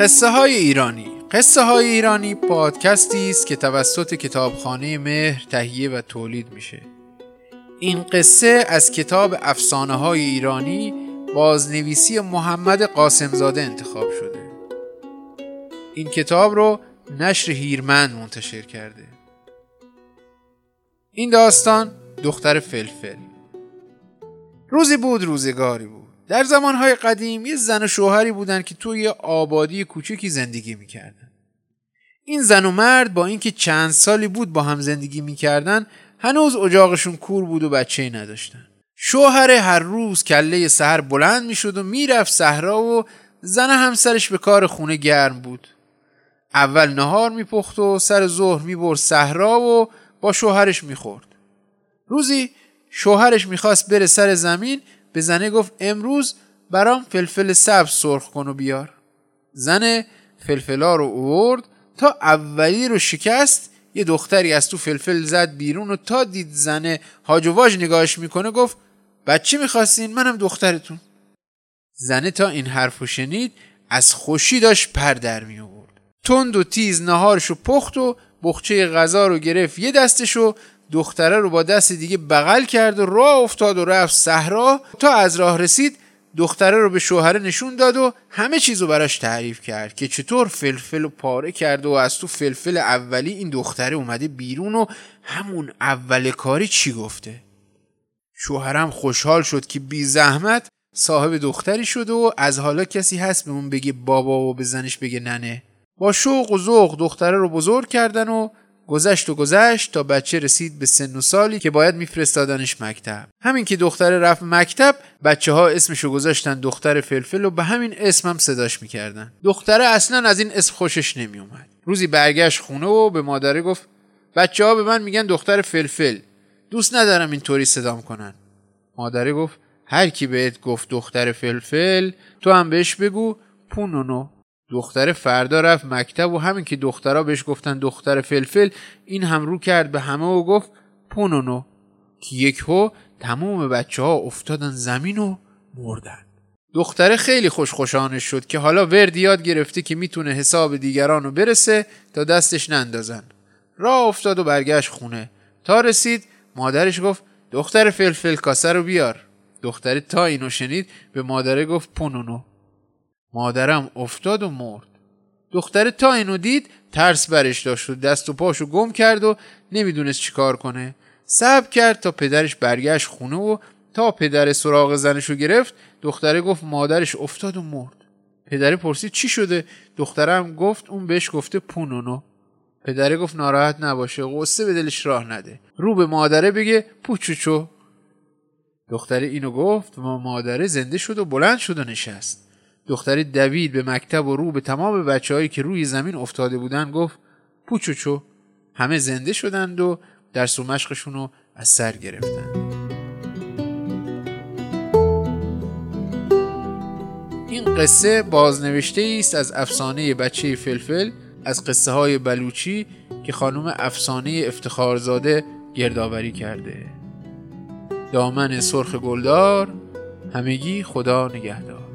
قصه های ایرانی. قصه های ایرانی پادکستی است که توسط کتابخانه مهر تهیه و تولید میشه. این قصه از کتاب افسانه های ایرانی بازنویسی محمد قاسمزاده انتخاب شده. این کتاب رو نشر هیرمند منتشر کرده. این داستان دختر فلفل. روزی بود روزگاری بود. در زمانهای قدیم یه زن و شوهری بودن که توی آبادی کوچکی زندگی می‌کردن. این زن و مرد با اینکه چند سالی بود با هم زندگی می‌کردن هنوز اجاقشون کور بود و بچه نداشتن. شوهر هر روز کله سهر بلند می‌شد و می‌رفت صحرا و زن همسرش به کار خونه گرم بود. اول نهار میپخت و سر ظهر می‌برد صحرا و با شوهرش می‌خورد. روزی شوهرش می‌خواست بره سر زمین به زنه گفت امروز برام فلفل سبز سرخ کن و بیار. زن فلفلا رو اوورد تا اولی رو شکست یه دختری از تو فلفل زد بیرون و تا دید زنه هاج نگاهش می‌کنه گفت بچه می‌خواستین منم دخترتون. زنه تا این حرفو شنید از خوشی داشت پر در می آورد. تند و تیز نهارشو پخت و بخچه غذا رو گرفت یه دستشو دختره رو با دست دیگه بغل کرد و راه افتاد و رفت صحرا. تا از راه رسید دختره رو به شوهره نشون داد و همه چیز رو براش تعریف کرد که چطور فلفل رو پاره کرد و از تو فلفل اولی این دختره اومده بیرون و همون اول کاری چی گفته؟ شوهرم خوشحال شد که بی زحمت صاحب دختری شد و از حالا کسی هست به اون بگه بابا و به زنش بگه ننه. با شوق و ذوق دختره رو بزرگ کردن و گذشت و گذشت تا بچه رسید به سن و سالی که باید میفرستادنش مکتب. همین که دختره رفت مکتب بچه ها اسمشو گذاشتن دختر فلفل و به همین اسم هم صداش می‌کردن. دختره اصلا از این اسم خوشش نمیومد روزی برگشت خونه و به مادره گفت بچه ها به من میگن دختر فلفل. دوست ندارم اینطوری صدام کنن. مادره گفت هر کی بهت گفت دختر فلفل تو هم بهش بگو پونونو. دختر فردا رفت مکتب و همین که دخترها بهش گفتن دختر فلفل این هم رو کرد به همه و گفت پونونو که یک هو تمام بچه ها افتادن زمین و مردن. دختره خیلی خوشخوشانش شد که حالا ورد یاد گرفته که می‌تونه حساب دیگران رو برسه تا دستش نندازن. راه افتاد و برگشت خونه. تا رسید مادرش گفت دختر فلفل کاسه رو بیار. دختره تا اینو شنید به مادره گفت پونونو مادرم افتاد و مرد. دختره تا اینو دید ترس برش داشت و دست و پاشو گم کرد و نمی‌دونست چیکار کنه. صبر کرد تا پدرش برگشت خونه و تا پدر سراغ زنشو گرفت دختره گفت مادرش افتاد و مرد. پدره پرسید چی شده؟ دخترم گفت اون بهش گفته پونونو. پدره گفت ناراحت نباشه قصه به دلش راه نده. رو به مادره بگه پوچوچو. دختره اینو گفت و مادره زنده شد و بلند شد و نشست. دختری دوید به مکتب و رو به تمام بچه که روی زمین افتاده بودن گفت پوچوچو همه زنده شدند و درس و مشقشون رو از سر گرفتن. این قصه بازنوشته است از افسانه بچه فلفل از قصه های بلوچی که خانم افسانه افتخارزاده گردآوری کرده. دامن سرخ گلدار همگی خدا نگهدار.